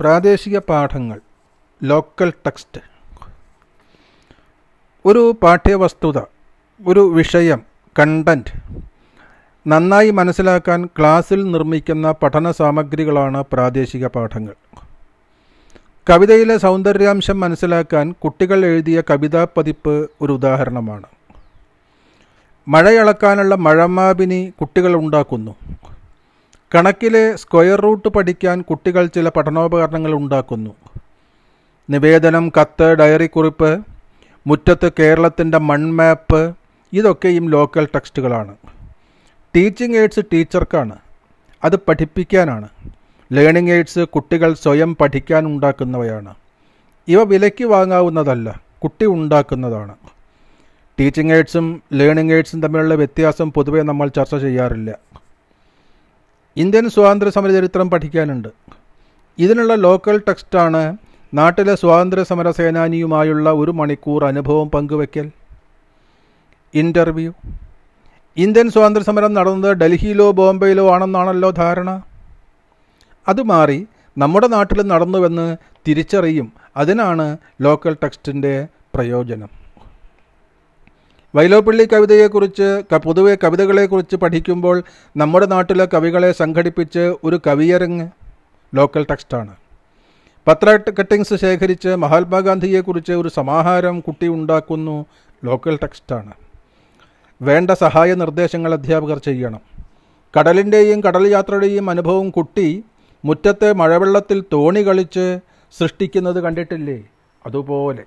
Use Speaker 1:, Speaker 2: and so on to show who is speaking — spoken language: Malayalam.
Speaker 1: പ്രാദേശിക പാഠങ്ങൾ ലോക്കൽ ടെക്സ്റ്റ് ഒരു പാഠ്യവസ്തുത ഒരു വിഷയം കണ്ടന്റ് നന്നായി മനസ്സിലാക്കാൻ ക്ലാസ്സിൽ നിർമ്മിക്കുന്ന പഠന സാമഗ്രികളാണ് പ്രാദേശിക പാഠങ്ങൾ. കവിതയിലെ സൗന്ദര്യാംശം മനസ്സിലാക്കാൻ കുട്ടികൾ എഴുതിയ കവിതാ പതിപ്പ് ഒരു ഉദാഹരണമാണ്. മഴയളക്കാനുള്ള മഴമാബിനി കുട്ടികൾ ഉണ്ടാക്കുന്നു. കണക്കിലെ സ്ക്വയർ റൂട്ട് പഠിക്കാൻ കുട്ടികൾ ചില പഠനോപകരണങ്ങൾ ഉണ്ടാക്കുന്നു. നിവേദനം കത്ത് ഡയറി കുറിപ്പ് മുറ്റത്ത് കേരളത്തിന്റെ മൺമാപ്പ് ഇതൊക്കെയും ലോക്കൽ ടെക്സ്റ്റുകളാണ്. ടീച്ചിങ് എയ്ഡ്സ് ടീച്ചർക്കാണ്. അത് പഠിപ്പിക്കാനാണ്. ലേണിംഗ് എയ്ഡ്സ് കുട്ടികൾ സ്വയം പഠിക്കാൻ ഉണ്ടാക്കുന്നവയാണ്. ഇവ വിലയ്ക്ക് വാങ്ങാവുന്നതല്ല കുട്ടി ഉണ്ടാക്കുന്നതാണ്. ടീച്ചിങ് എയ്ഡ്സും ലേണിംഗ് എയ്ഡ്സും തമ്മിലുള്ള വ്യത്യാസം പൊതുവെ നമ്മൾ ചർച്ച ചെയ്യാറില്ല. ഇന്ത്യൻ സ്വാതന്ത്ര്യ സമര ചരിത്രം പഠിക്കാനുണ്ട്. ഇതിനുള്ള ലോക്കൽ ടെക്സ്റ്റാണ് നാട്ടിലെ സ്വാതന്ത്ര്യ സമര സേനാനിയുമായുള്ള ഒരു മണിക്കൂർ അനുഭവം പങ്കുവയ്ക്കൽ ഇന്റർവ്യൂ ഇന്ത്യൻ സ്വാതന്ത്ര്യ സമരം നടന്നത് ഡൽഹിയിലോ ബോംബെയിലോ ആണെന്നാണല്ലോ ധാരണ. അത് മാറി നമ്മുടെ നാട്ടിൽ നടന്നുവെന്ന് തിരിച്ചറിയും അതിനാണ് ലോക്കൽ ടെക്സ്റ്റിന്റെ പ്രയോജനം. വൈലോപ്പിള്ളി കവിതയെക്കുറിച്ച് പൊതുവെ കവിതകളെക്കുറിച്ച് പഠിക്കുമ്പോൾ നമ്മുടെ നാട്ടിലെ കവികളെ സംഘടിപ്പിച്ച് ഒരു കവിയരങ്ങ് ലോക്കൽ ടെക്സ്റ്റാണ്. പത്ര കട്ടിങ്സ് ശേഖരിച്ച് മഹാത്മാഗാന്ധിയെക്കുറിച്ച് ഒരു സമാഹാരം കുട്ടി ഉണ്ടാക്കുന്നു ലോക്കൽ ടെക്സ്റ്റാണ്. വേണ്ട സഹായ നിർദ്ദേശങ്ങൾ അധ്യാപകർ ചെയ്യണം. കടലിന്റെയും കടൽ യാത്രയുടെയും അനുഭവം കുട്ടി മുറ്റത്തെ മഴവെള്ളത്തിൽ തോണി കളിച്ച് സൃഷ്ടിക്കുന്നത് കണ്ടിട്ടില്ലേ? അതുപോലെ.